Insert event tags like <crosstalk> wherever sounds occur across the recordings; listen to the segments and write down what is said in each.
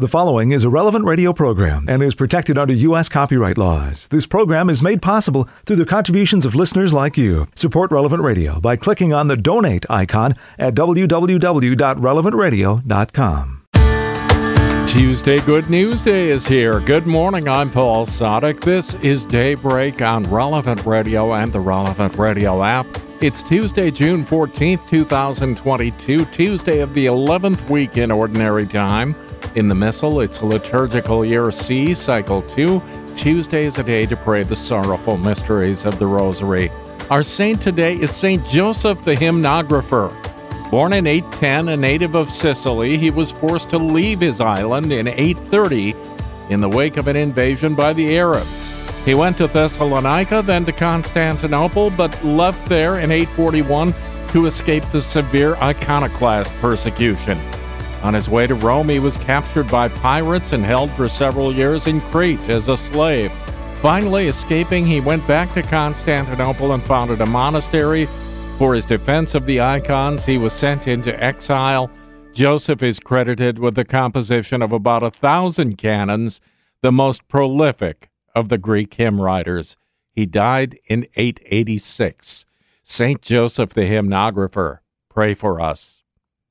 The following is a relevant radio program and is protected under U.S. copyright laws. This program is made possible through the contributions of listeners like you. Support Relevant Radio by clicking on the donate icon at www.relevantradio.com. Tuesday Good News Day is here. Good morning. I'm Paul Sadek. This is Daybreak on Relevant Radio and the Relevant Radio app. It's Tuesday, June 14th, 2022, Tuesday of the 11th week in Ordinary Time. In the Missal, it's liturgical year C, cycle 2. Tuesday is a day to pray the sorrowful mysteries of the Rosary. Our saint today is Saint Joseph the hymnographer. Born in 810, a native of Sicily, he was forced to leave his island in 830 in the wake of an invasion by the Arabs. He went to Thessalonica, then to Constantinople, but left there in 841 to escape the severe iconoclast persecution. On his way to Rome, he was captured by pirates and held for several years in Crete as a slave. Finally, escaping, he went back to Constantinople and founded a monastery. For his defense of the icons, he was sent into exile. Joseph is credited with the composition of about a thousand canons, the most prolific of the Greek hymn writers. He died in 886. Saint Joseph the hymnographer, pray for us.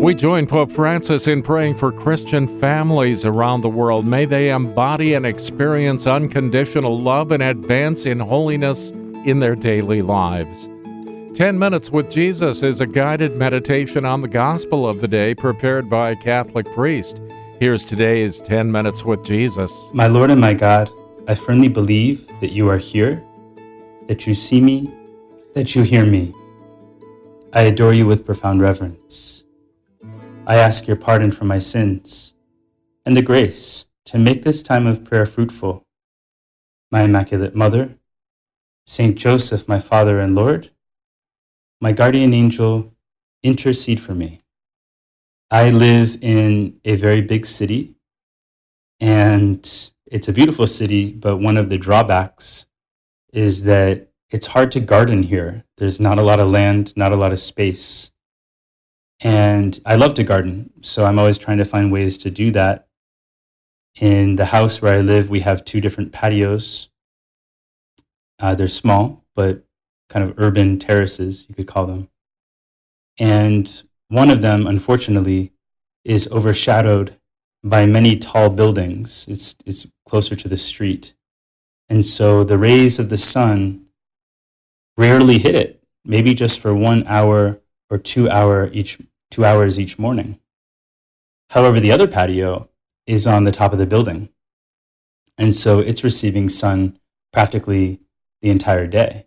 We join Pope Francis in praying for Christian families around the world. May they embody and experience unconditional love and advance in holiness in their daily lives. 10 Minutes with Jesus is a guided meditation on the gospel of the day prepared by a Catholic priest. Here's today's 10 Minutes with Jesus. My Lord and my God, I firmly believe that you are here, that you see me, that you hear me. I adore you with profound reverence. I ask your pardon for my sins and the grace to make this time of prayer fruitful. My Immaculate Mother, Saint Joseph, my Father and Lord, my guardian angel, intercede for me. I live in a very big city, and it's a beautiful city, but one of the drawbacks is that it's hard to garden here. There's not a lot of land, not a lot of space. And I love to garden, so I'm always trying to find ways to do that. In the house where I live, we have two different patios. Uh, they're small, but kind of urban terraces, you could call them. And one of them, unfortunately, is overshadowed by many tall buildings. It's, it's closer to the street. And so the rays of the sun rarely hit it, maybe just for one hour or two hour each two hours each morning. However, the other patio is on the top of the building. And so it's receiving sun practically the entire day.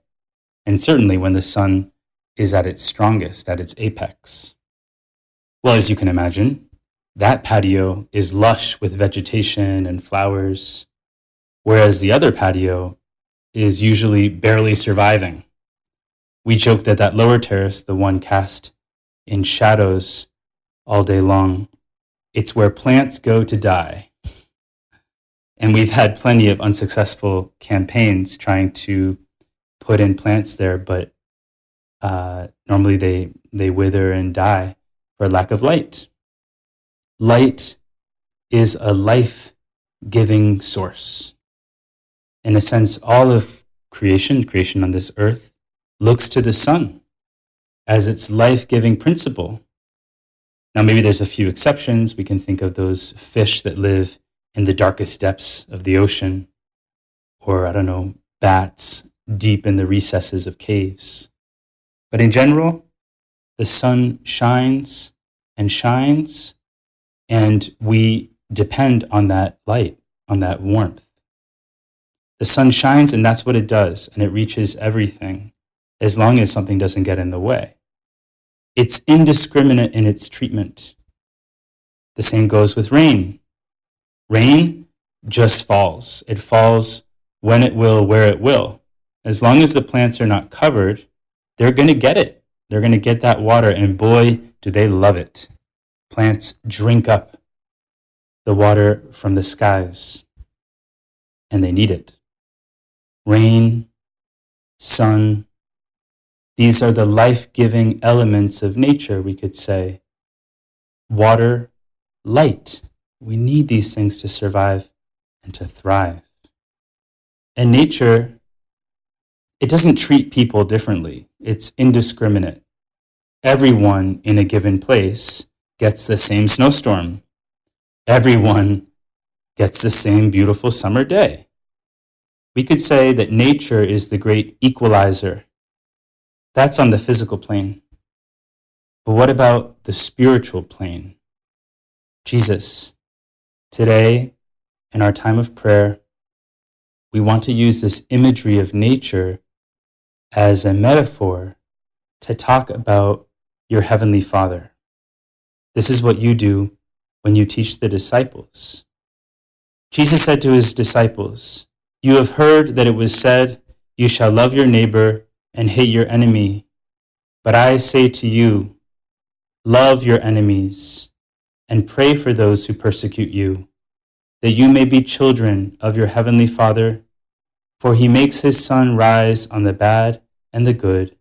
And certainly when the sun is at its strongest, at its apex. Well, as you can imagine, that patio is lush with vegetation and flowers, whereas the other patio is usually barely surviving. We joke that that lower terrace, the one cast in shadows all day long. It's where plants go to die. And we've had plenty of unsuccessful campaigns trying to put in plants there, but uh, normally they, they wither and die for lack of light. Light is a life giving source. In a sense, all of creation, creation on this earth, looks to the sun as its life giving principle. Now, maybe there's a few exceptions. We can think of those fish that live in the darkest depths of the ocean, or I don't know, bats deep in the recesses of caves. But in general, the sun shines and shines, and we depend on that light, on that warmth. The sun shines, and that's what it does, and it reaches everything as long as something doesn't get in the way. It's indiscriminate in its treatment. The same goes with rain. Rain just falls. It falls when it will, where it will. As long as the plants are not covered, they're going to get it. They're going to get that water, and boy, do they love it. Plants drink up the water from the skies, and they need it. Rain, sun, these are the life giving elements of nature, we could say. Water, light. We need these things to survive and to thrive. And nature, it doesn't treat people differently, it's indiscriminate. Everyone in a given place gets the same snowstorm. Everyone gets the same beautiful summer day. We could say that nature is the great equalizer that's on the physical plane. But what about the spiritual plane? Jesus, today, in our time of prayer, we want to use this imagery of nature as a metaphor to talk about your Heavenly Father. This is what you do when you teach the disciples. Jesus said to his disciples, You have heard that it was said, You shall love your neighbor and hate your enemy. But I say to you, love your enemies and pray for those who persecute you, that you may be children of your heavenly Father. For he makes his sun rise on the bad and the good,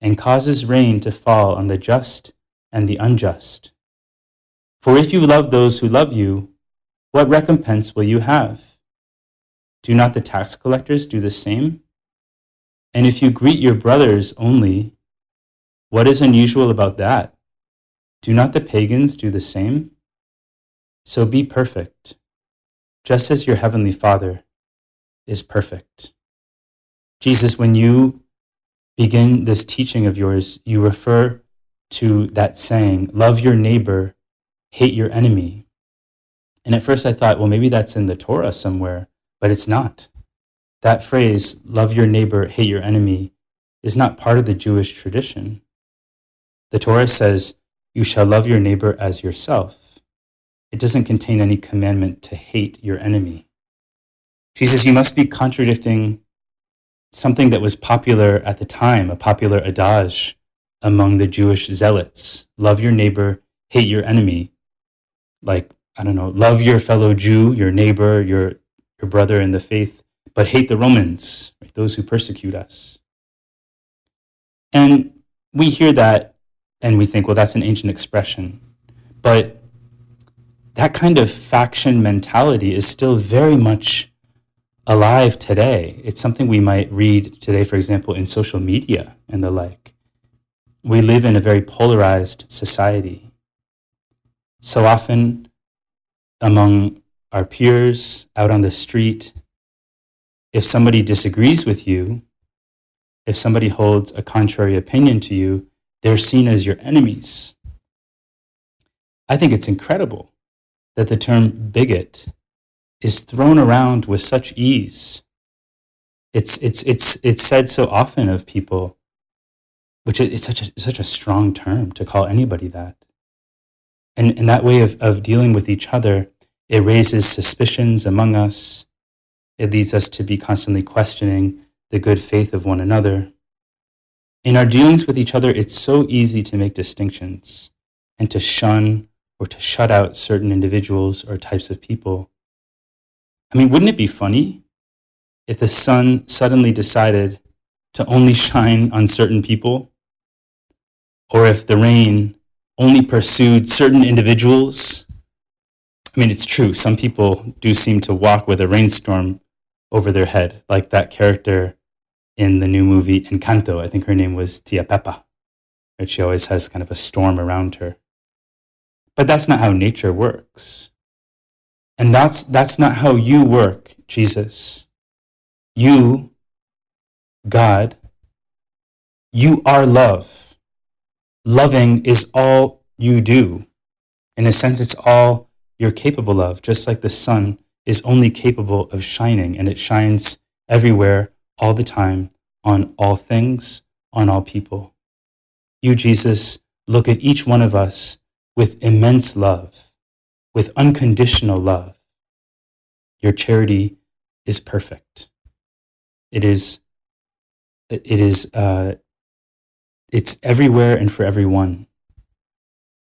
and causes rain to fall on the just and the unjust. For if you love those who love you, what recompense will you have? Do not the tax collectors do the same? And if you greet your brothers only, what is unusual about that? Do not the pagans do the same? So be perfect, just as your heavenly Father is perfect. Jesus, when you begin this teaching of yours, you refer to that saying, love your neighbor, hate your enemy. And at first I thought, well, maybe that's in the Torah somewhere, but it's not that phrase, love your neighbor, hate your enemy, is not part of the Jewish tradition. The Torah says, you shall love your neighbor as yourself. It doesn't contain any commandment to hate your enemy. Jesus, you must be contradicting something that was popular at the time, a popular adage among the Jewish zealots. Love your neighbor, hate your enemy. Like, I don't know, love your fellow Jew, your neighbor, your, your brother in the faith, but hate the Romans, right, those who persecute us. And we hear that and we think, well, that's an ancient expression. But that kind of faction mentality is still very much alive today. It's something we might read today, for example, in social media and the like. We live in a very polarized society. So often, among our peers out on the street, if somebody disagrees with you, if somebody holds a contrary opinion to you, they're seen as your enemies. I think it's incredible that the term bigot is thrown around with such ease. It's, it's, it's, it's said so often of people, which is such a, such a strong term to call anybody that. And in that way of, of dealing with each other, it raises suspicions among us. It leads us to be constantly questioning the good faith of one another. In our dealings with each other, it's so easy to make distinctions and to shun or to shut out certain individuals or types of people. I mean, wouldn't it be funny if the sun suddenly decided to only <laughs> shine on certain people? Or if the rain only pursued certain individuals? I mean, it's true. Some people do seem to walk with a rainstorm over their head, like that character in the new movie Encanto. I think her name was Tia Pepa. Right? She always has kind of a storm around her. But that's not how nature works. And that's, that's not how you work, Jesus. You, God, you are love. Loving is all you do. In a sense, it's all you're capable of, just like the sun is only capable of shining, and it shines everywhere, all the time, on all things, on all people. You, Jesus, look at each one of us with immense love, with unconditional love. your charity is perfect. It is, it is, uh, it's everywhere and for everyone.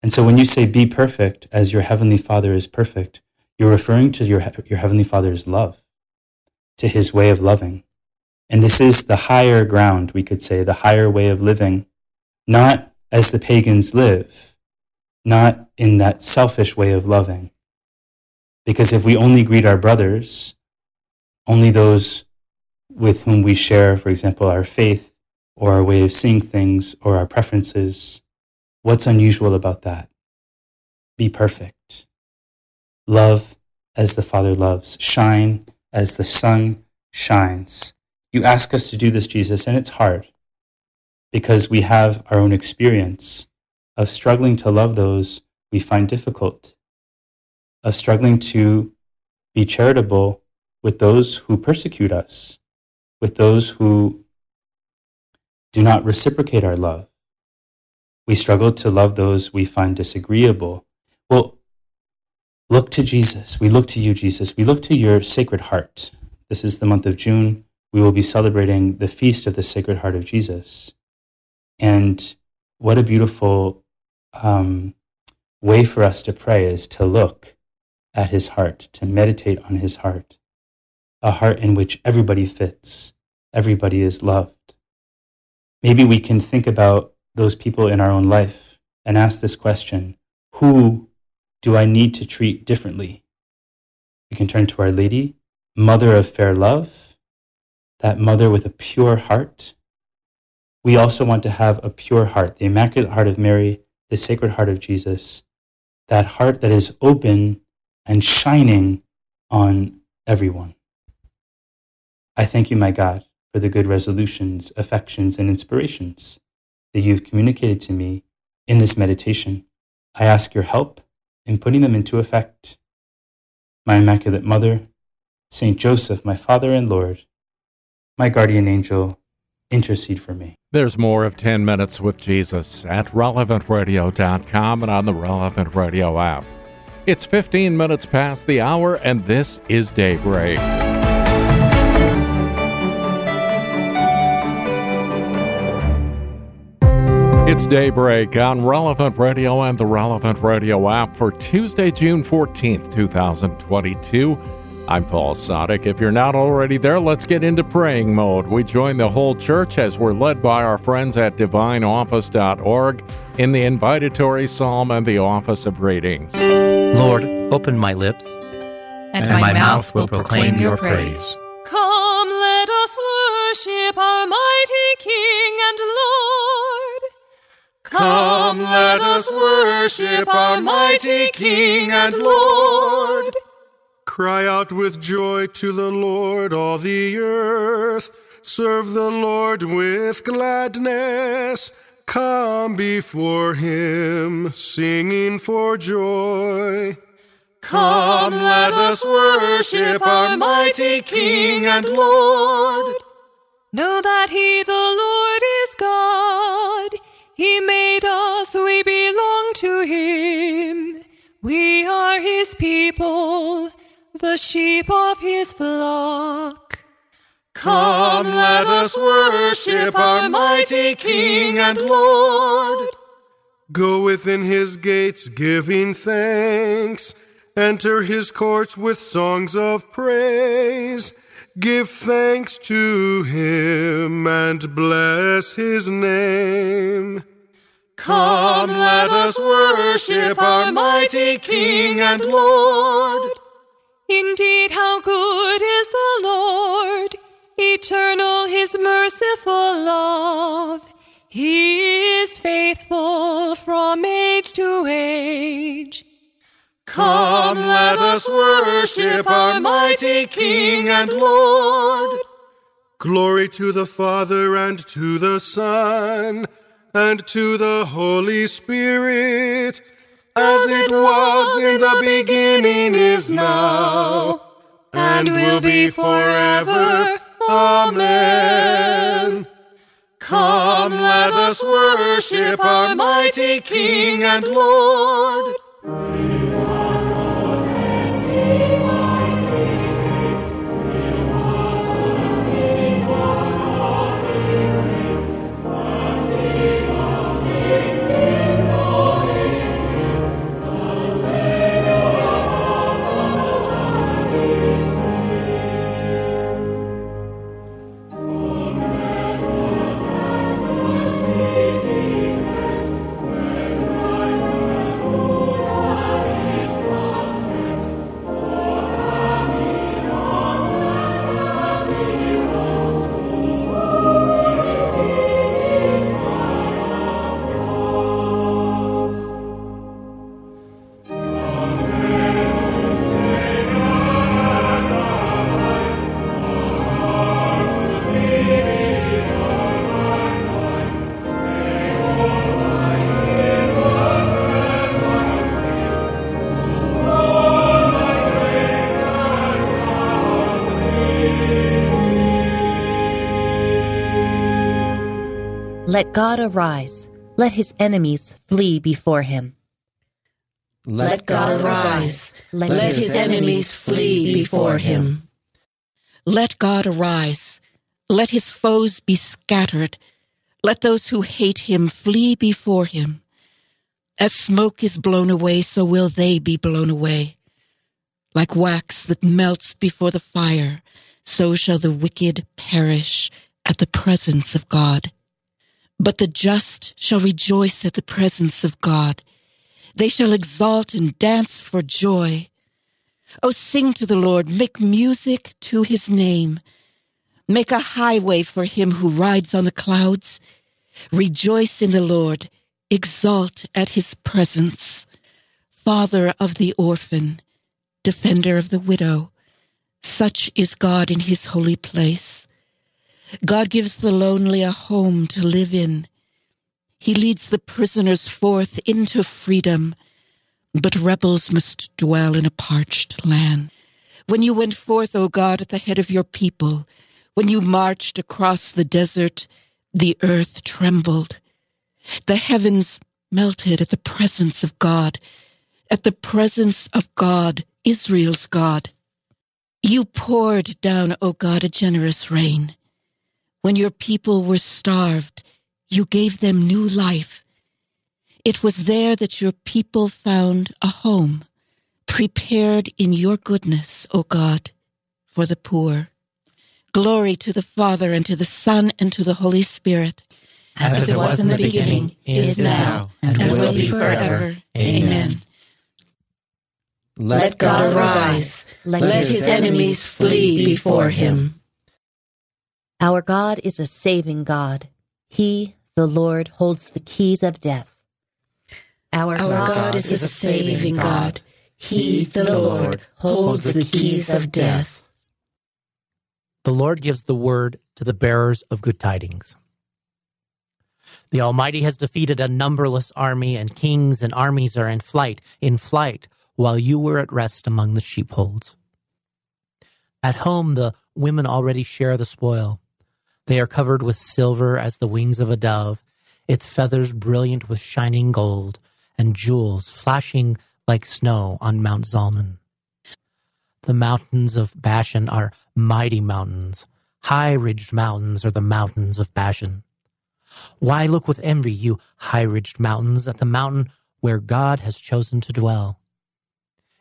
And so when you say be perfect as your heavenly Father is perfect, you're referring to your, your heavenly Father's love, to his way of loving. And this is the higher ground, we could say, the higher way of living, not as the pagans live, not in that selfish way of loving. Because if we only greet our brothers, only those with whom we share, for example, our faith or our way of seeing things or our preferences, what's unusual about that? Be perfect. Love as the Father loves. Shine as the sun shines. You ask us to do this, Jesus, and it's hard because we have our own experience of struggling to love those we find difficult, of struggling to be charitable with those who persecute us, with those who do not reciprocate our love. We struggle to love those we find disagreeable. Well, look to Jesus. We look to you, Jesus. We look to your sacred heart. This is the month of June. We will be celebrating the feast of the Sacred Heart of Jesus. And what a beautiful um, way for us to pray is to look at his heart, to meditate on his heart, a heart in which everybody fits, everybody is loved. Maybe we can think about those people in our own life and ask this question Who do I need to treat differently? We can turn to Our Lady, Mother of Fair Love, that mother with a pure heart we also want to have a pure heart, the Immaculate Heart of Mary, the Sacred Heart of Jesus, that heart that is open and shining on everyone. I thank you, my God, for the good resolutions, affections, and inspirations that you've communicated to me in this meditation. I ask your help in putting them into effect. My Immaculate Mother, Saint Joseph, my Father and Lord, my guardian angel, intercede for me. There's more of 10 Minutes with Jesus at relevantradio.com and on the Relevant Radio app. It's 15 minutes past the hour, and this is Daybreak. It's Daybreak on Relevant Radio and the Relevant Radio app for Tuesday, June 14th, 2022. I'm Paul Sadek. If you're not already there, let's get into praying mode. We join the whole church as we're led by our friends at divineoffice.org in the invitatory psalm and the office of readings. Lord, open my lips, and, and my, my, mouth will proclaim your praise. Come, let us worship our mighty King and Lord. Come, let us worship our mighty King and Lord. Cry out with joy to the Lord, all the earth. Serve the Lord with gladness. Come before him, singing for joy. Come, let us worship our mighty King and Lord. Know that he, the Lord, is God. He made us, we belong to him. We are his people the sheep of his flock. Come, let us worship our mighty King and Lord. Go within his gates giving thanks. Enter his courts with songs of praise. Give thanks to him and bless his name. Come, let us worship our mighty King and Lord. Indeed, how good is the Lord! Eternal his merciful love. He is faithful from age to age. Come, let us worship our mighty King and Lord. Glory to the Father and to the Son and to the Holy Spirit as it was in the beginning is now, and will be forever. Amen. Come, let us worship our mighty King and Lord. Let God arise. Let his enemies flee before him. Let God arise. Let his enemies flee before him. Let God arise. Let his foes be scattered. Let those who hate him flee before him. As smoke is blown away, so will they be blown away. Like wax that melts before the fire, so shall the wicked perish at the presence of God. But the just shall rejoice at the presence of God. They shall exalt and dance for joy. Oh, sing to the Lord, make music to his name. Make a highway for him who rides on the clouds. Rejoice in the Lord, exalt at his presence. Father of the orphan, defender of the widow, such is God in his holy place. God gives the lonely a home to live in. He leads the prisoners forth into freedom, but rebels must dwell in a parched land. When you went forth, O God, at the head of your people, when you marched across the desert, the earth trembled. The heavens melted at the presence of God, at the presence of God, Israel's God. You poured down, O God, a generous rain. When your people were starved, you gave them new life. It was there that your people found a home, prepared in your goodness, O God, for the poor. Glory to the Father, and to the Son, and to the Holy Spirit. As, As it was in the beginning, is now, and, and will be forever. Amen. Let God arise. Let his enemies flee before him. Our God is a saving God. He, the Lord, holds the keys of death. Our, Our God, God is a saving God. He, the Lord, holds the keys of death. The Lord gives the word to the bearers of good tidings. The Almighty has defeated a numberless army, and kings and armies are in flight, in flight, while you were at rest among the sheepfolds. At home, the women already share the spoil. They are covered with silver as the wings of a dove, its feathers brilliant with shining gold, and jewels flashing like snow on Mount Zalmon. The mountains of Bashan are mighty mountains. High ridged mountains are the mountains of Bashan. Why look with envy, you high ridged mountains, at the mountain where God has chosen to dwell?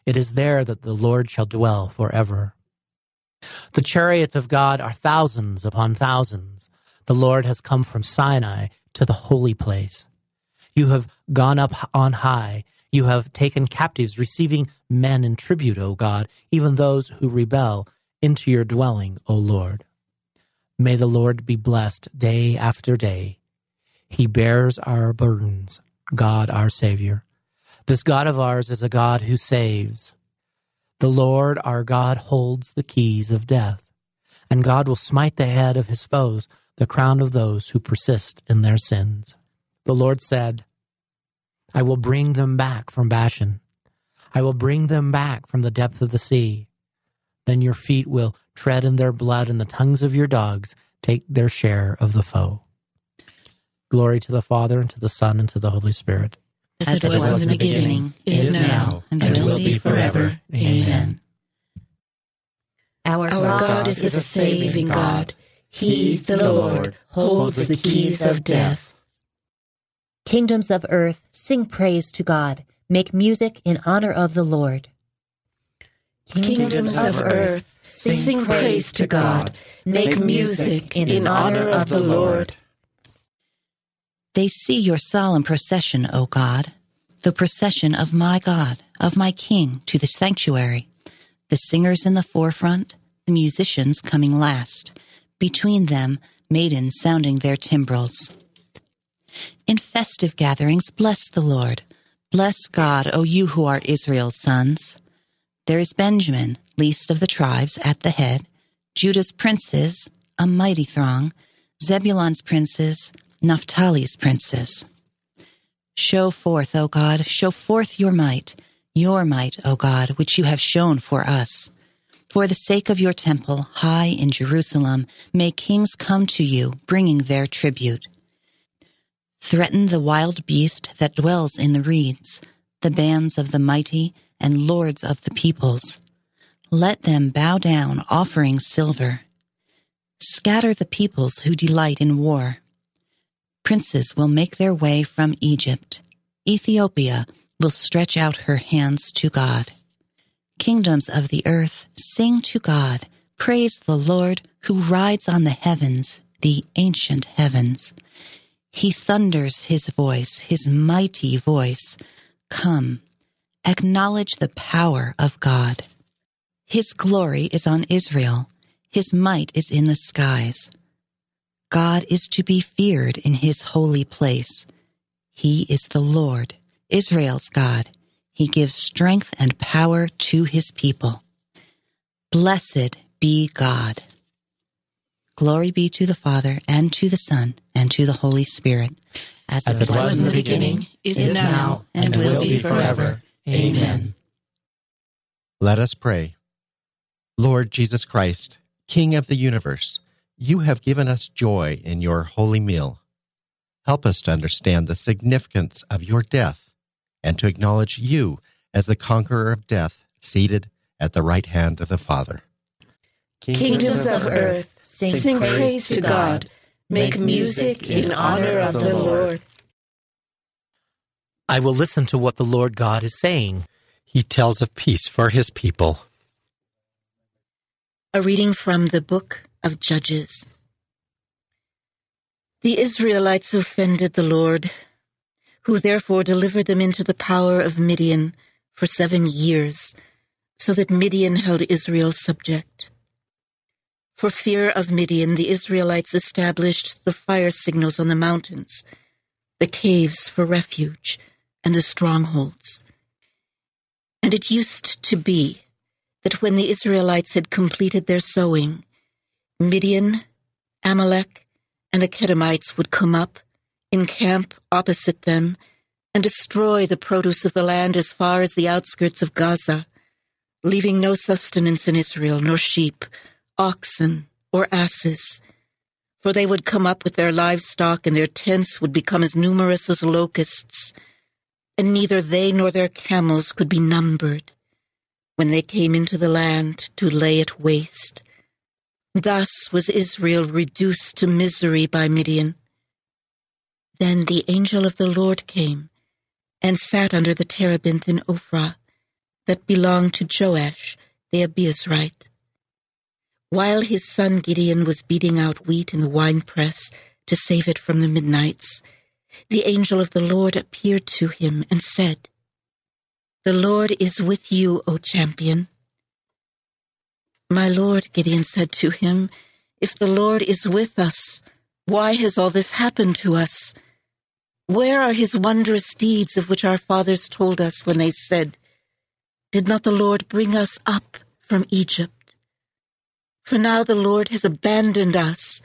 It is there that the Lord shall dwell forever. The chariots of God are thousands upon thousands. The Lord has come from Sinai to the holy place. You have gone up on high. You have taken captives, receiving men in tribute, O God, even those who rebel, into your dwelling, O Lord. May the Lord be blessed day after day. He bears our burdens, God our Savior. This God of ours is a God who saves. The Lord our God holds the keys of death, and God will smite the head of his foes, the crown of those who persist in their sins. The Lord said, I will bring them back from Bashan. I will bring them back from the depth of the sea. Then your feet will tread in their blood, and the tongues of your dogs take their share of the foe. Glory to the Father, and to the Son, and to the Holy Spirit as, it was, in the beginning, is now, and, will be forever. Amen. Our, Our God is a saving God. He, the Lord, holds the keys of death. Kingdoms of earth, sing praise to God. Make music in honor of the Lord. Kingdoms of earth, sing praise to God. Make music in honor of the Lord. They see your solemn procession, O God, the procession of my God, of my King, to the sanctuary. The singers in the forefront, the musicians coming last. Between them, maidens sounding their timbrels. In festive gatherings, bless the Lord. Bless God, O you who are Israel's sons. There is Benjamin, least of the tribes, at the head, Judah's princes, a mighty throng, Zebulon's princes, Naphtali's princes. Show forth, O God, show forth your might, your might, O God, which you have shown for us. For the sake of your temple, high in Jerusalem, may kings come to you, bringing their tribute. Threaten the wild beast that dwells in the reeds, the bands of the mighty and lords of the peoples. Let them bow down, offering silver. Scatter the peoples who delight in war. Princes will make their way from Egypt. Ethiopia will stretch out her hands to God. Kingdoms of the earth, sing to God. Praise the Lord who rides on the heavens, the ancient heavens. He thunders his voice, his mighty voice. Come, acknowledge the power of God. His glory is on Israel. His might is in the skies. God is to be feared in his holy place. He is the Lord, Israel's God. He gives strength and power to his people. Blessed be God. Glory be to the Father, and to the Son, and to the Holy Spirit, as, as it was in the beginning, is, is now, and, and will be forever. Amen. Let us pray. Lord Jesus Christ, King of the universe, you have given us joy in your holy meal. Help us to understand the significance of your death and to acknowledge you as the conqueror of death, seated at the right hand of the Father. Kingdoms of earth, sing, sing praise to God. Make music in honor of the Lord. I will listen to what the Lord God is saying. He tells of peace for his people. A reading from the book of Judges. The Israelites offended the Lord who therefore delivered them into the power of Midian for seven years, so that Midian held Israel subject. For fear of Midian, the Israelites established the fire signals on the mountains, the caves for refuge, and the strongholds. And it used to be that when the Israelites had completed their sowing, Midian, Amalek, and the Kedemites would come up encamp opposite them, and destroy the produce of the land as far as the outskirts of Gaza, leaving no sustenance in Israel, nor sheep, oxen, or asses. For they would come up with their livestock, and their tents would become as numerous as locusts, and neither they nor their camels could be numbered when they came into the land to lay it waste. Thus was Israel reduced to misery by Midian. Then the angel of the Lord came and sat under the terebinth in Ophrah that belonged to Joash the Abiezrite. While his son Gideon was beating out wheat in the winepress to save it from the Midianites, the angel of the Lord appeared to him and said, The Lord is with you, O champion. My Lord, Gideon said to him, If the Lord is with us, why has all this happened to us? Where are his wondrous deeds of which our fathers told us when they said, Did not the Lord bring us up from Egypt? For now the Lord has abandoned us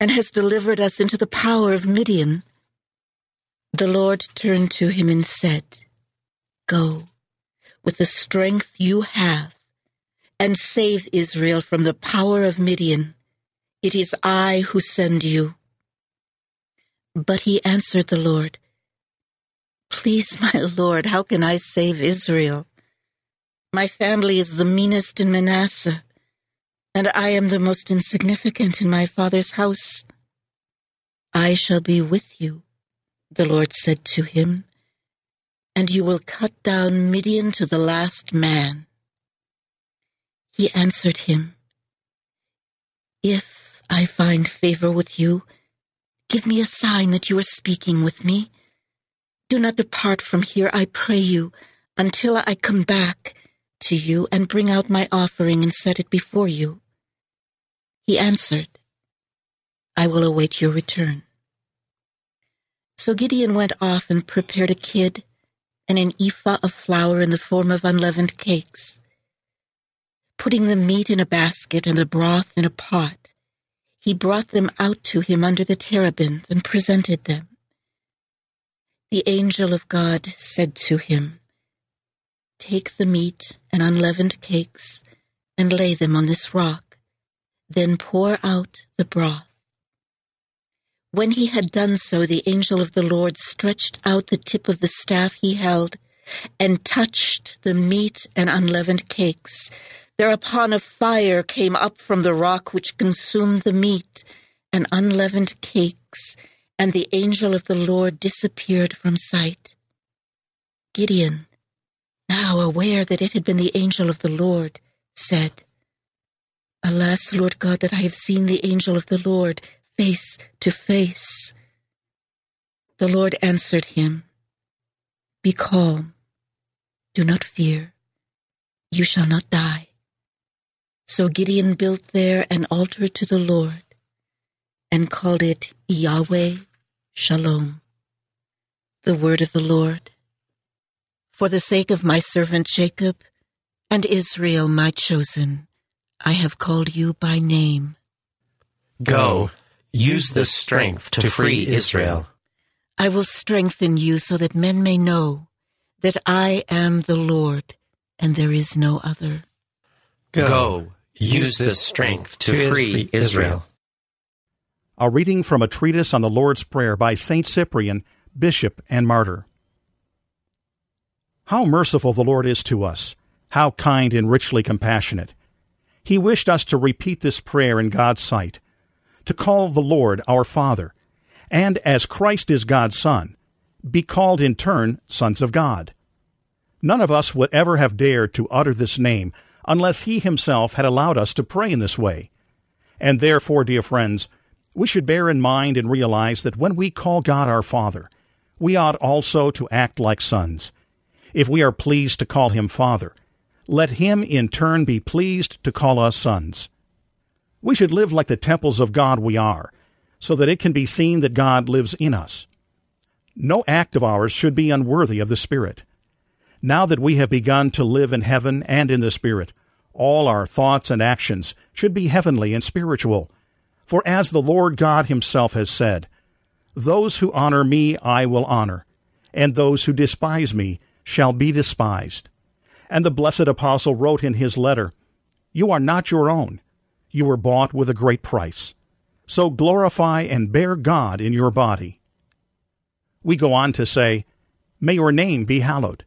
and has delivered us into the power of Midian. The Lord turned to him and said, Go with the strength you have and save Israel from the power of Midian. It is I who send you. But he answered the Lord, Please, my Lord, how can I save Israel? My family is the meanest in Manasseh, and I am the most insignificant in my father's house. I shall be with you, the Lord said to him, and you will cut down Midian to the last man. He answered him, If I find favor with you, Give me a sign that you are speaking with me. Do not depart from here, I pray you, until I come back to you and bring out my offering and set it before you. He answered, I will await your return. So Gideon went off and prepared a kid and an ephah of flour in the form of unleavened cakes. Putting the meat in a basket and the broth in a pot, he brought them out to him under the terebinth and presented them. The angel of God said to him, Take the meat and unleavened cakes and lay them on this rock, then pour out the broth. When he had done so, the angel of the Lord stretched out the tip of the staff he held and touched the meat and unleavened cakes. Thereupon a fire came up from the rock which consumed the meat and unleavened cakes, and the angel of the Lord disappeared from sight. Gideon, now aware that it had been the angel of the Lord, said, Alas, Lord God, that I have seen the angel of the Lord face to face. The Lord answered him, Be calm, do not fear, you shall not die. So Gideon built there an altar to the Lord and called it Yahweh Shalom, the word of the Lord. For the sake of my servant Jacob and Israel, my chosen, I have called you by name. Go, use this strength to free Israel. I will strengthen you so that men may know that I am the Lord and there is no other. Go, use this strength to free Israel. A reading from a treatise on the Lord's Prayer by St. Cyprian, Bishop and Martyr. How merciful the Lord is to us, how kind and richly compassionate. He wished us to repeat this prayer in God's sight, to call the Lord our Father, and as Christ is God's Son, be called in turn sons of God. None of us would ever have dared to utter this name unless He Himself had allowed us to pray in this way. And therefore, dear friends, we should bear in mind and realize that when we call God our Father, we ought also to act like sons. If we are pleased to call Him Father, let Him in turn be pleased to call us sons. We should live like the temples of God we are, so that it can be seen that God lives in us. No act of ours should be unworthy of the Spirit. Now that we have begun to live in heaven and in the Spirit, all our thoughts and actions should be heavenly and spiritual. For as the Lord God Himself has said, Those who honor me I will honor, and those who despise me shall be despised. And the blessed apostle wrote in his letter, You are not your own. You were bought with a great price. So glorify and bear God in your body. We go on to say, May your name be hallowed.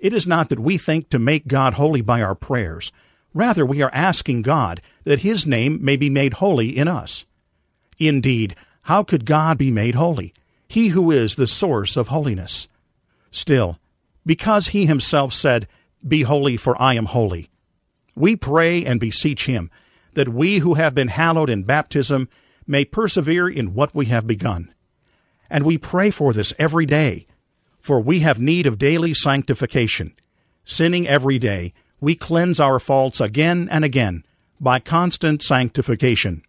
It is not that we think to make God holy by our prayers. Rather, we are asking God that His name may be made holy in us. Indeed, how could God be made holy? He who is the source of holiness. Still, because He Himself said, Be holy, for I am holy, we pray and beseech Him that we who have been hallowed in baptism may persevere in what we have begun. And we pray for this every day, for we have need of daily sanctification. Sinning every day, we cleanse our faults again and again by constant sanctification.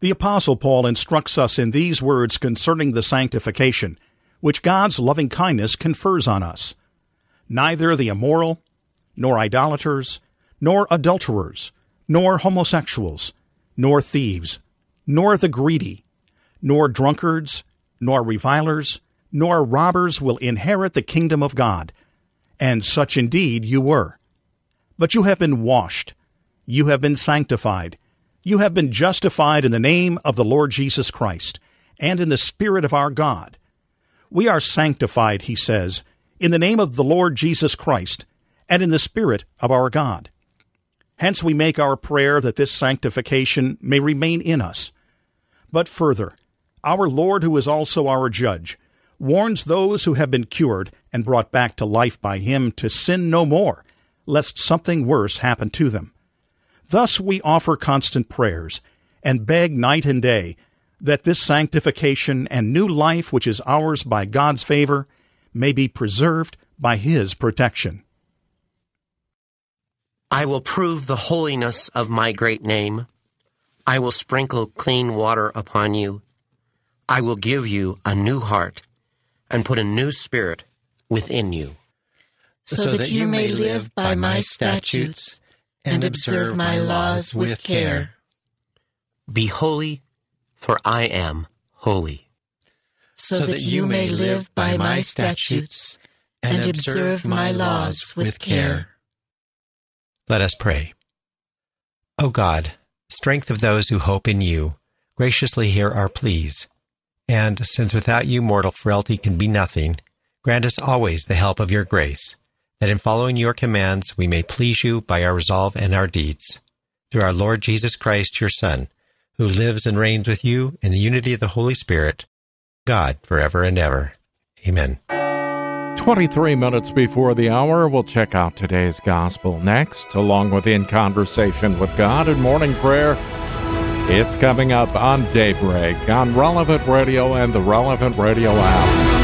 The Apostle Paul instructs us in these words concerning the sanctification, which God's loving kindness confers on us. Neither the immoral, nor idolaters, nor adulterers, nor homosexuals, nor thieves, nor the greedy, nor drunkards, nor revilers, nor robbers will inherit the kingdom of God. And such indeed you were. But you have been washed, you have been sanctified, you have been justified in the name of the Lord Jesus Christ, and in the Spirit of our God. We are sanctified, he says, in the name of the Lord Jesus Christ, and in the Spirit of our God. Hence we make our prayer that this sanctification may remain in us. But further, our Lord, who is also our judge, warns those who have been cured and brought back to life by him to sin no more, lest something worse happen to them. Thus we offer constant prayers and beg night and day that this sanctification and new life which is ours by God's favor may be preserved by his protection. I will prove the holiness of my great name. I will sprinkle clean water upon you. I will give you a new heart and put a new spirit within you. So, so that, that you may live by my statutes and observe my laws with care. Be holy, for I am holy. So that you may live by my statutes and observe my laws with care. Let us pray. O God, strength of those who hope in you, graciously hear our pleas. And since without you mortal frailty can be nothing, grant us always the help of your grace, that in following your commands we may please you by our resolve and our deeds. Through our Lord Jesus Christ, your Son, who lives and reigns with you in the unity of the Holy Spirit, God forever and ever. Amen. 23 minutes before the hour, we'll check out today's gospel next, along with In Conversation with God and Morning Prayer. It's coming up on Daybreak on Relevant Radio and the Relevant Radio app.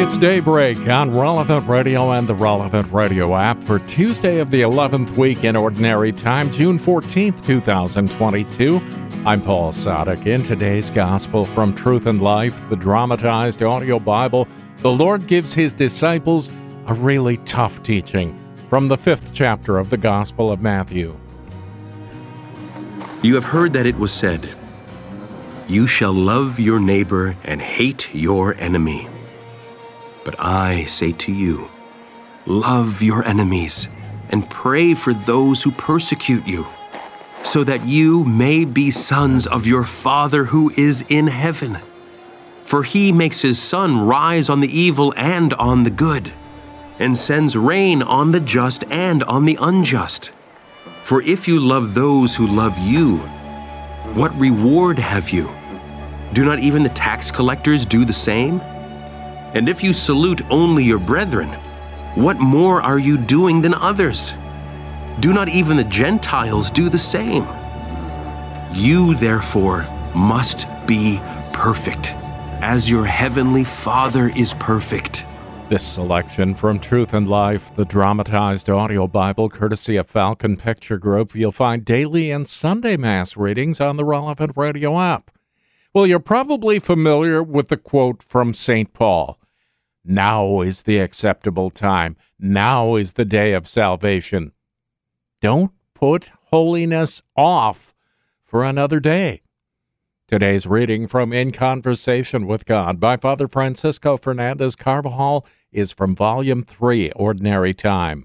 It's Daybreak on Relevant Radio and the Relevant Radio app for Tuesday of the 11th week in Ordinary Time, June 14th, 2022. I'm Paul Sadek. In today's Gospel from Truth and Life, the dramatized audio Bible, the Lord gives his disciples a really tough teaching from the fifth chapter of the Gospel of Matthew. You have heard that it was said, You shall love your neighbor and hate your enemy. But I say to you, Love your enemies and pray for those who persecute you, so that you may be sons of your Father who is in heaven. For he makes his sun rise on the evil and on the good and sends rain on the just and on the unjust. For if you love those who love you, what reward have you? Do not even the tax collectors do the same? And if you salute only your brethren, what more are you doing than others? Do not even the Gentiles do the same? You, therefore, must be perfect, as your heavenly Father is perfect. This selection from Truth and Life, the dramatized audio Bible, courtesy of Falcon Picture Group, you'll find daily and Sunday Mass readings on the relevant radio app. Well, you're probably familiar with the quote from St. Paul Now is the acceptable time. Now is the day of salvation. Don't put holiness off for another day. Today's reading from In Conversation with God by Father Francisco Fernandez Carvajal is from Volume 3, Ordinary Time.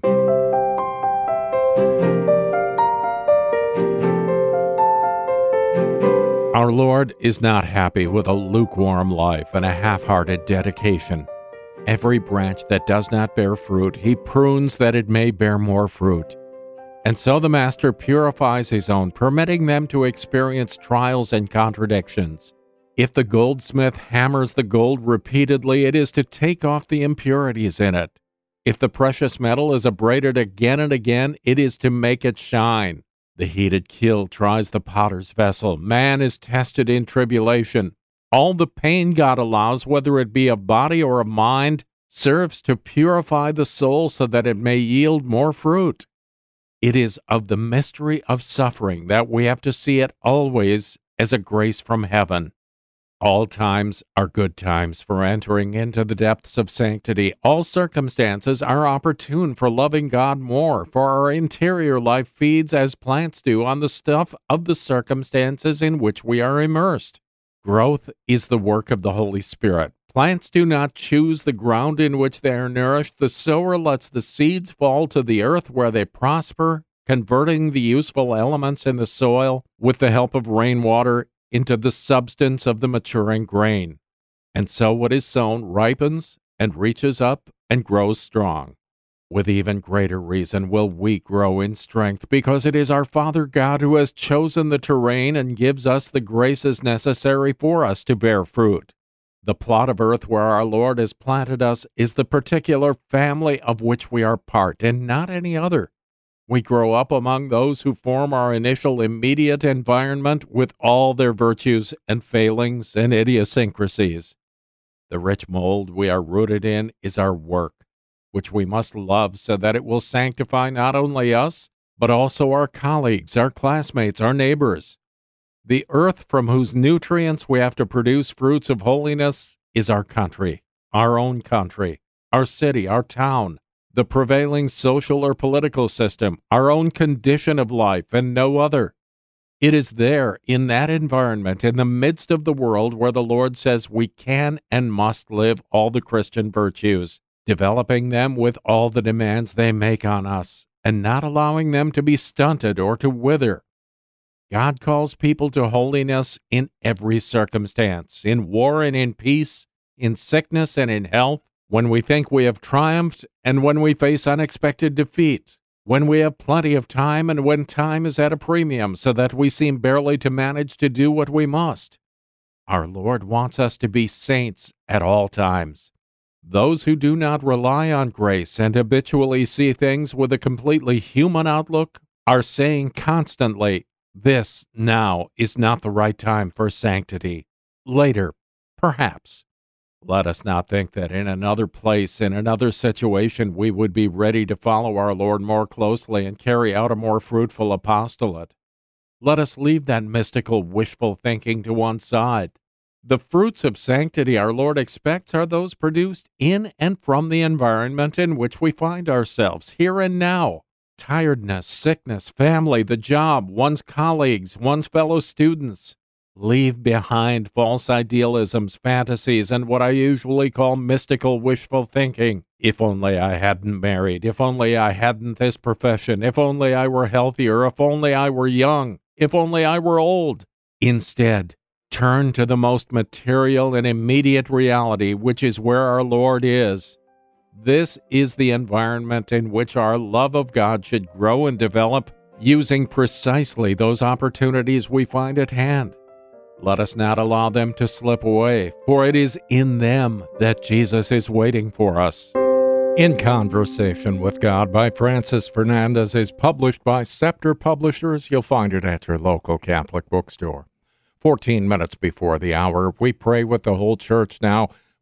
Our Lord is not happy with a lukewarm life and a half hearted dedication. Every branch that does not bear fruit, he prunes that it may bear more fruit. And so the Master purifies his own, permitting them to experience trials and contradictions. If the goldsmith hammers the gold repeatedly, it is to take off the impurities in it. If the precious metal is abraded again and again, it is to make it shine. The heated kiln tries the potter's vessel. Man is tested in tribulation. All the pain God allows, whether it be of body or of mind, serves to purify the soul so that it may yield more fruit. It is of the mystery of suffering that we have to see it always as a grace from heaven. All times are good times for entering into the depths of sanctity. All circumstances are opportune for loving God more, for our interior life feeds as plants do on the stuff of the circumstances in which we are immersed. Growth is the work of the Holy Spirit. Plants do not choose the ground in which they are nourished. The sower lets the seeds fall to the earth where they prosper, converting the useful elements in the soil with the help of rainwater into the substance of the maturing grain. And so what is sown ripens and reaches up and grows strong. With even greater reason will we grow in strength, because it is our Father God who has chosen the terrain and gives us the graces necessary for us to bear fruit. The plot of earth where our Lord has planted us is the particular family of which we are part, and not any other. We grow up among those who form our initial immediate environment with all their virtues and failings and idiosyncrasies. The rich mold we are rooted in is our work, which we must love so that it will sanctify not only us, but also our colleagues, our classmates, our neighbors. The earth from whose nutrients we have to produce fruits of holiness is our country, our own country, our city, our town the prevailing social or political system, our own condition of life, and no other. It is there, in that environment, in the midst of the world, where the Lord says we can and must live all the Christian virtues, developing them with all the demands they make on us, and not allowing them to be stunted or to wither, God calls people to holiness in every circumstance, in war and in peace, in sickness and in health, when we think we have triumphed and when we face unexpected defeat, when we have plenty of time and when time is at a premium so that we seem barely to manage to do what we must. Our Lord wants us to be saints at all times. Those who do not rely on grace and habitually see things with a completely human outlook are saying constantly, This now is not the right time for sanctity. Later, perhaps. Let us not think that in another place, in another situation, we would be ready to follow our Lord more closely and carry out a more fruitful apostolate. Let us leave that mystical, wishful thinking to one side. The fruits of sanctity our Lord expects are those produced in and from the environment in which we find ourselves, here and now. Tiredness, sickness, family, the job, one's colleagues, one's fellow students. Leave behind false idealisms, fantasies, and what I usually call mystical wishful thinking. If only I hadn't married, if only I hadn't this profession, if only I were healthier, if only I were young, if only I were old. Instead, turn to the most material and immediate reality, which is where our Lord is. This is the environment in which our love of God should grow and develop, using precisely those opportunities we find at hand. Let us not allow them to slip away, for it is in them that Jesus is waiting for us. In Conversation with God by Francis Fernandez is published by Scepter Publishers. You'll find it at your local Catholic bookstore. 14 minutes before the hour, we pray with the whole church now.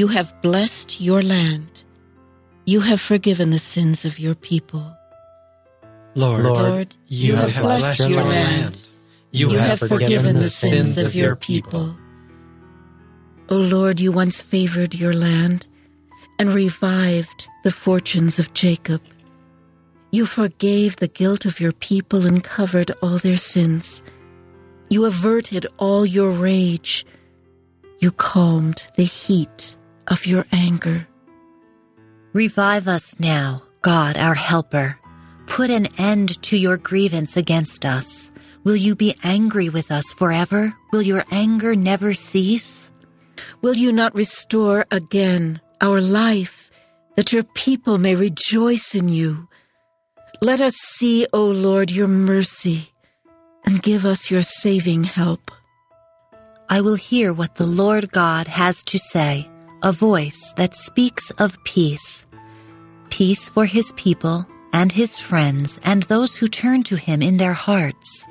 You have blessed your land. You have forgiven the sins of your people. Lord, Lord, you, have, blessed your land. You, have, forgiven the sins of your people. O Lord, you once favored your land and revived the fortunes of Jacob. You forgave the guilt of your people and covered all their sins. You averted all your rage. You calmed the heat of your anger. Revive us now, God our helper. Put an end to your grievance against us. Will you be angry with us forever? Will your anger never cease? Will you not restore again our life, that your people may rejoice in you? Let us see, O Lord, your mercy, and give us your saving help. I will hear what the Lord God has to say, a voice that speaks of peace. Peace for his people and his friends and those who turn to him in their hearts.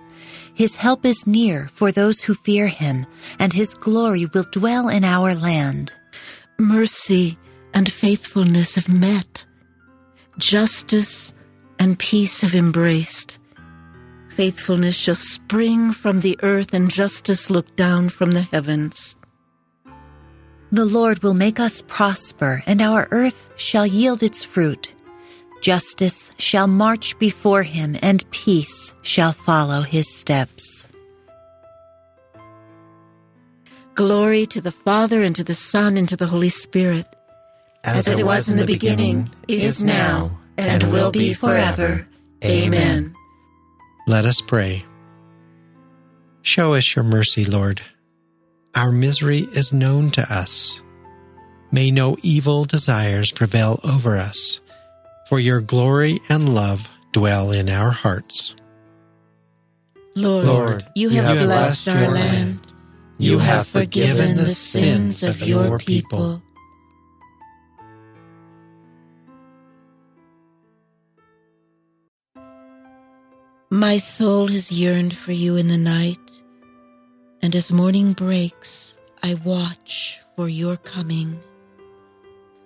His help is near for those who fear him, and his glory will dwell in our land. Mercy and faithfulness have met. Justice and peace have embraced. Faithfulness shall spring from the earth, and justice look down from the heavens. The Lord will make us prosper, and our earth shall yield its fruit. Justice shall march before him, and peace shall follow his steps. Glory to the Father, and to the Son, and to the Holy Spirit. As, as it was in the beginning, is now, and will be forever. Amen. Let us pray. Show us your mercy, Lord. Our misery is known to us. May no evil desires prevail over us, for your glory and love dwell in our hearts. Lord, Lord you, have, have blessed, blessed our land. You have forgiven the sins of your people. My soul has yearned for you in the night, and as morning breaks, I watch for your coming.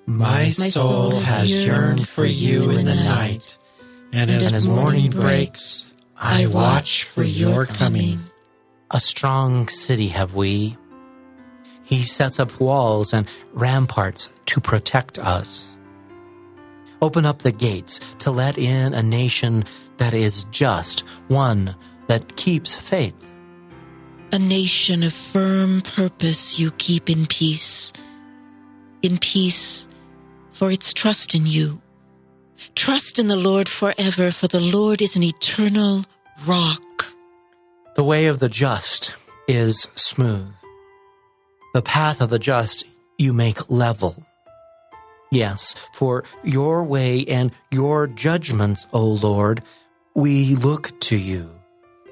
My soul has yearned for you in the night, and as morning breaks, I watch for your coming. A strong city have we. He sets up walls and ramparts to protect us. Open up the gates to let in a nation that is just, one that keeps faith. A nation of firm purpose you keep in peace. In peace, for its trust in you. Trust in the Lord forever, for the Lord is an eternal rock. The way of the just is smooth. The path of the just you make level. Yes, for your way and your judgments, O Lord, we look to you.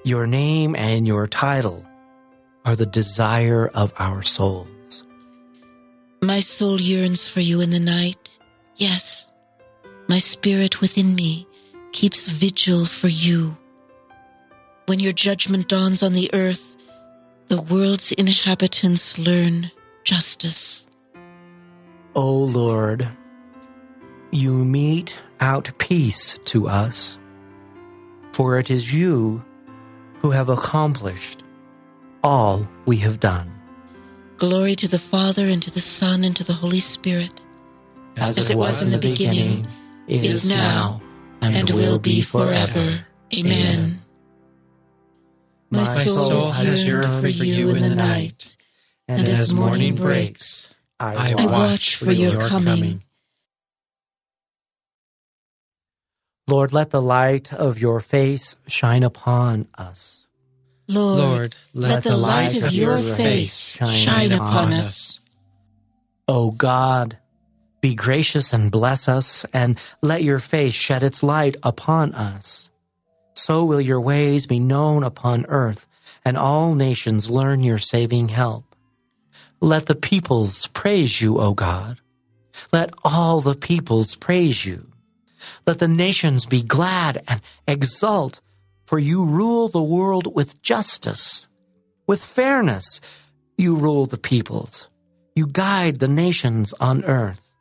Your name and your title are the desire of our souls. My soul yearns for you in the night. Yes, my spirit within me keeps vigil for you. When your judgment dawns on the earth, the world's inhabitants learn justice. O Lord, you mete out peace to us for it is you who have accomplished all we have done. Glory to the Father, and to the Son, and to the Holy Spirit. As, As it, was, was in the beginning, beginning is now, and, and will be forever. Amen. My soul has yearned for you in the night, and as morning breaks, I watch for your coming. Lord, let the light of your face shine upon us. Lord, Lord let, let, the light, light of your face shine, shine upon us. O God, be gracious and bless us, and let your face shed its light upon us. So will your ways be known upon earth, and all nations learn your saving help. Let the peoples praise you, O God. Let all the peoples praise you. Let the nations be glad and exult, for you rule the world with justice. With fairness, you rule the peoples. You guide the nations on earth.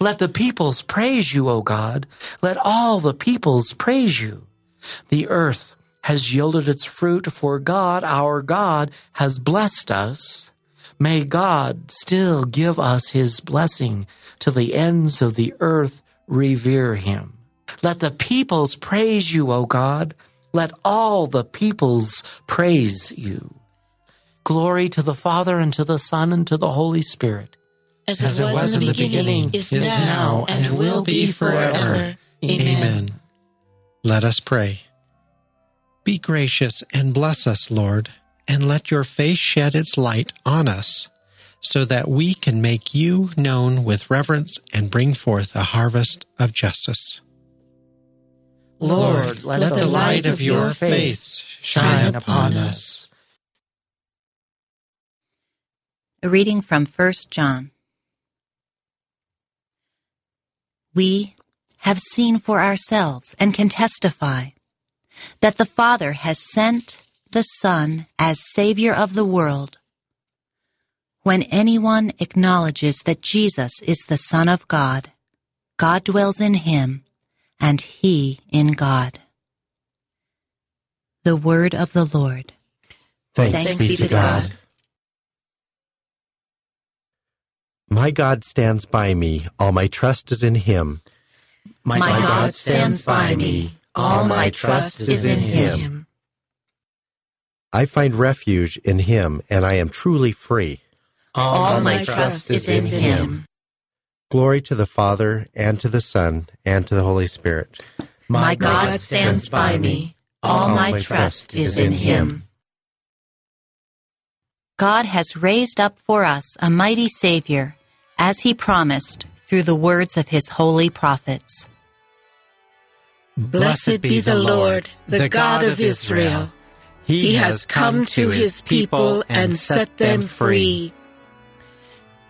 Let the peoples praise you, O God. Let all the peoples praise you. The earth has yielded its fruit, for God, our God, has blessed us. May God still give us his blessing till the ends of the earth revere him. Let the peoples praise you, O God. Let all the peoples praise you. Glory to the Father, and to the Son, and to the Holy Spirit. As, As it, was, was in the beginning, beginning is, is now, and, and will be forever. Amen. Amen. Let us pray. Be gracious and bless us, Lord, and let your face shed its light on us so that we can make you known with reverence and bring forth a harvest of justice. Lord, let, let the light of your face shine upon us. A reading from 1 John. We have seen for ourselves and can testify that the Father has sent the Son as Savior of the world when anyone acknowledges that Jesus is the Son of God, God dwells in him, and he in God. The Word of the Lord. Thanks, Thanks be to God. God. My God stands by me, all my trust is in him. My, my God stands by me, all my trust is in him. I find refuge in him, and I am truly free. All, All my trust is in him. Glory to the Father, and to the Son, and to the Holy Spirit. My God stands by me. All my trust is in him. God has raised up for us a mighty Savior, as he promised through the words of his holy prophets. Blessed be the Lord, the God of Israel. He has come to his people and set them free.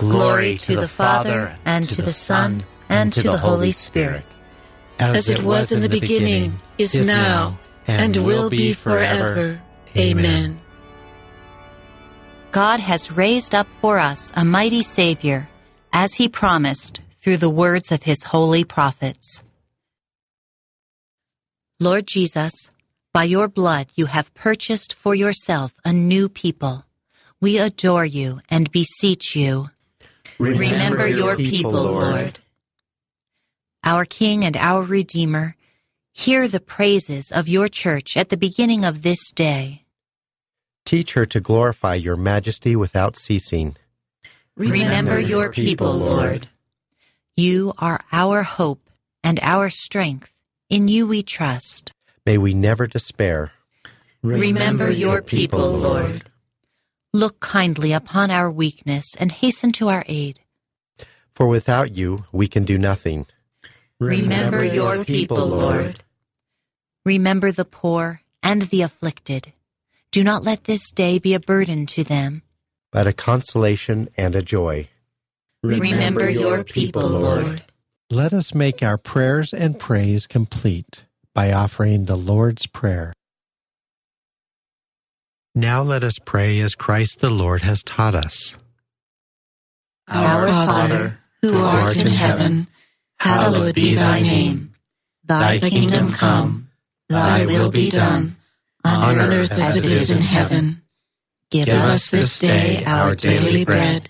Glory to the Father, and to the Son, and to the Holy Spirit. As it was in the beginning, is now, and will be forever. Amen. God has raised up for us a mighty Savior, as he promised through the words of his holy prophets. Lord Jesus, by your blood you have purchased for yourself a new people. We adore you and beseech you. Remember, Remember your people, Lord. Our King and our Redeemer, hear the praises of your church at the beginning of this day. Teach her to glorify your majesty without ceasing. Remember your people, Lord. You are our hope and our strength. In you we trust. May we never despair. Remember your people, Lord. Look kindly upon our weakness and hasten to our aid. For without you, we can do nothing. Remember your people, Lord. Remember the poor and the afflicted. Do not let this day be a burden to them, but a consolation and a joy. Remember your people, Lord. Let us make our prayers and praise complete by offering the Lord's Prayer. Now let us pray as Christ the Lord has taught us. Our Father, who art in heaven, hallowed be thy name. Thy kingdom come, thy will be done, on earth as it is in heaven. Give us this day our daily bread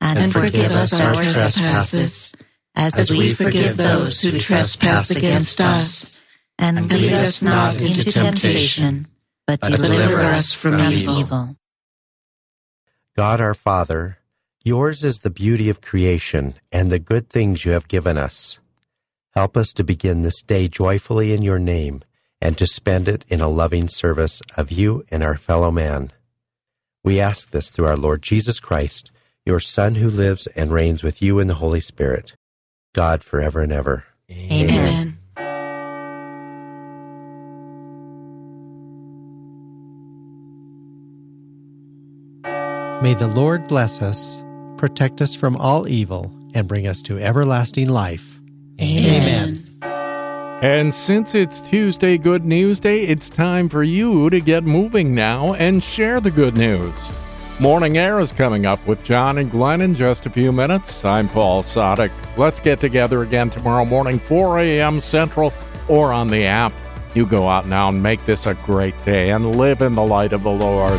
and, forgive us our trespasses, as, as we forgive those who trespass against us. And lead us not into temptation, but deliver us from evil. God our Father, yours is the beauty of creation and the good things you have given us. Help us to begin this day joyfully in your name and to spend it in a loving service of you and our fellow man. We ask this through our Lord Jesus Christ your Son who lives and reigns with you in the Holy Spirit, God forever and ever. Amen. May the Lord bless us, protect us from all evil, and bring us to everlasting life. Amen. And since it's Tuesday Good News Day, it's time for you to get moving now and share the good news. Morning Air is coming up with John and Glenn in just a few minutes. I'm Paul Sadek. Let's get together again tomorrow morning, 4 a.m. Central, or on the app. You go out now and make this a great day and live in the light of the Lord.